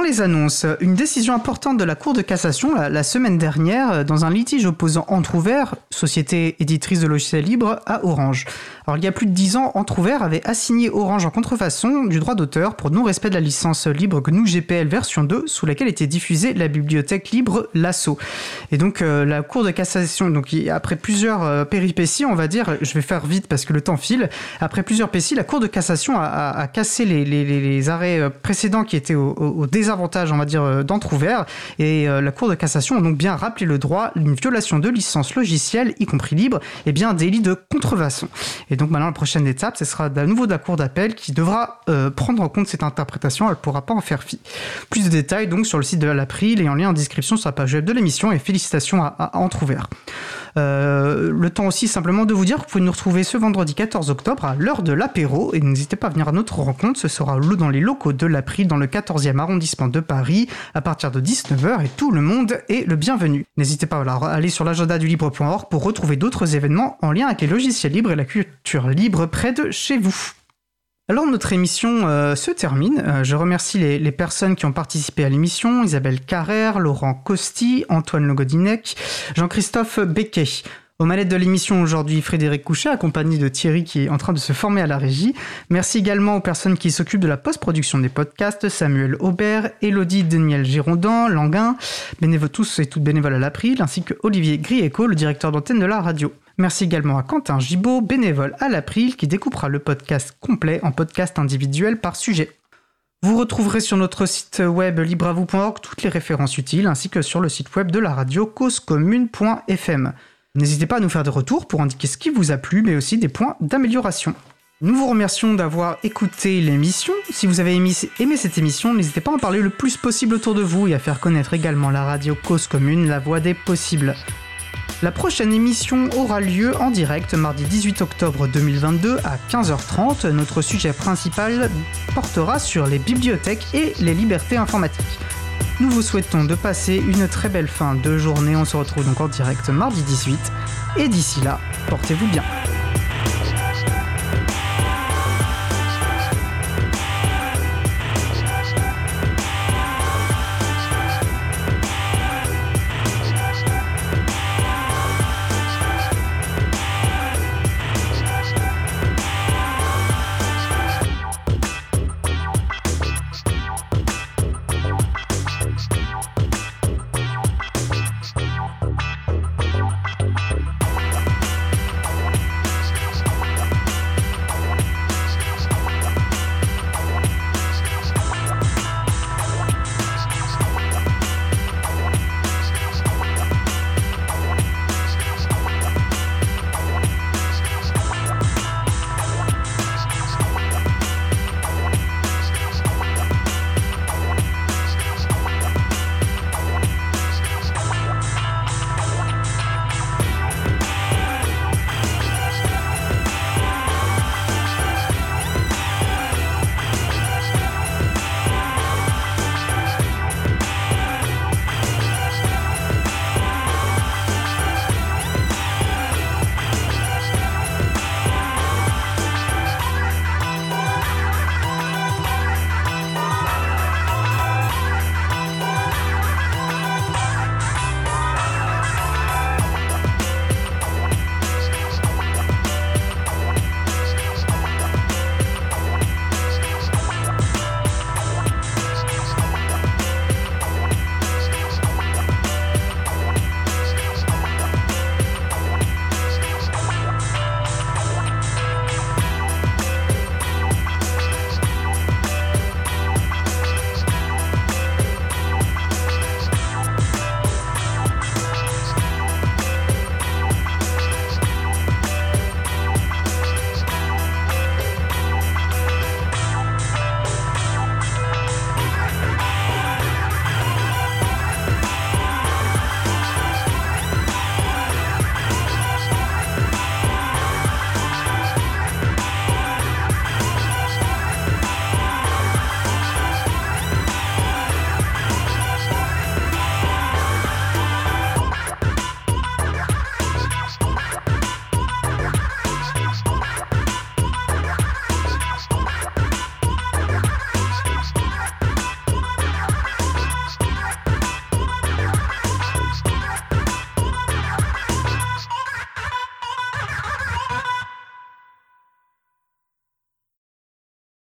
Dans les annonces, une décision importante de la Cour de cassation la, semaine dernière dans un litige opposant Entrouvert, société éditrice de logiciels libres, à Orange. Il y a plus de 10 ans, Entrouvert avait assigné Orange en contrefaçon du droit d'auteur pour non-respect de la licence libre GNU GPL version 2 sous laquelle était diffusée la bibliothèque libre Lasso. Et donc euh, la Cour de cassation, donc après plusieurs euh, péripéties, on va dire, je vais faire vite parce que le temps file, après plusieurs péripéties, la Cour de cassation a, cassé les, arrêts euh, précédents qui étaient au, désavantage, on va dire, d'Entrouvert. Et la Cour de cassation a donc bien rappelé le droit, une violation de licence logicielle, y compris libre, et bien délit de contrefaçon. Et donc maintenant, la prochaine étape, ce sera à nouveau de la Cour d'appel qui devra prendre en compte cette interprétation. Elle ne pourra pas en faire fi. Plus de détails donc sur le site de l'April et en lien en description sur la page web de l'émission. Et félicitations à, à Entrouvert. Euh, le temps aussi simplement de vous dire que vous pouvez nous retrouver ce vendredi 14 octobre à l'heure de l'apéro et n'hésitez pas à venir à notre rencontre, ce sera dans les locaux de l'April dans le 14e arrondissement de Paris à partir de 19h et tout le monde est le bienvenu. N'hésitez pas à aller sur l'agenda du libre.org pour retrouver d'autres événements en lien avec les logiciels libres et la culture libre près de chez vous. Alors notre émission euh, se termine. Euh, je remercie les, personnes qui ont participé à l'émission, Isabelle Carrère, Laurent Costi, Antoine Logodinec, Jean-Christophe Becquet. Aux manettes de l'émission aujourd'hui, Frédéric Couchet, accompagné de Thierry qui est en train de se former à la régie. Merci également aux personnes qui s'occupent de la post-production des podcasts, Samuel Aubert, Elodie Daniel Girondin, Languin, bénévoles tous et toutes bénévoles à l'April, ainsi que Olivier Grieco, le directeur d'antenne de la radio. Merci également à Quentin Gibaud, bénévole à l'April, qui découpera le podcast complet en podcast individuel par sujet. Vous retrouverez sur notre site web libravou.org toutes les références utiles, ainsi que sur le site web de la radio causecommune.fm. N'hésitez pas à nous faire des retours pour indiquer ce qui vous a plu, mais aussi des points d'amélioration. Nous vous remercions d'avoir écouté l'émission. Si vous avez aimé, cette émission, n'hésitez pas à en parler le plus possible autour de vous et à faire connaître également la radio Cause Commune, la voix des possibles. La prochaine émission aura lieu en direct mardi 18 octobre 2022 à 15h30. Notre sujet principal portera sur les bibliothèques et les libertés informatiques. Nous vous souhaitons de passer une très belle fin de journée. On se retrouve donc en direct mardi 18. Et d'ici là, portez-vous bien.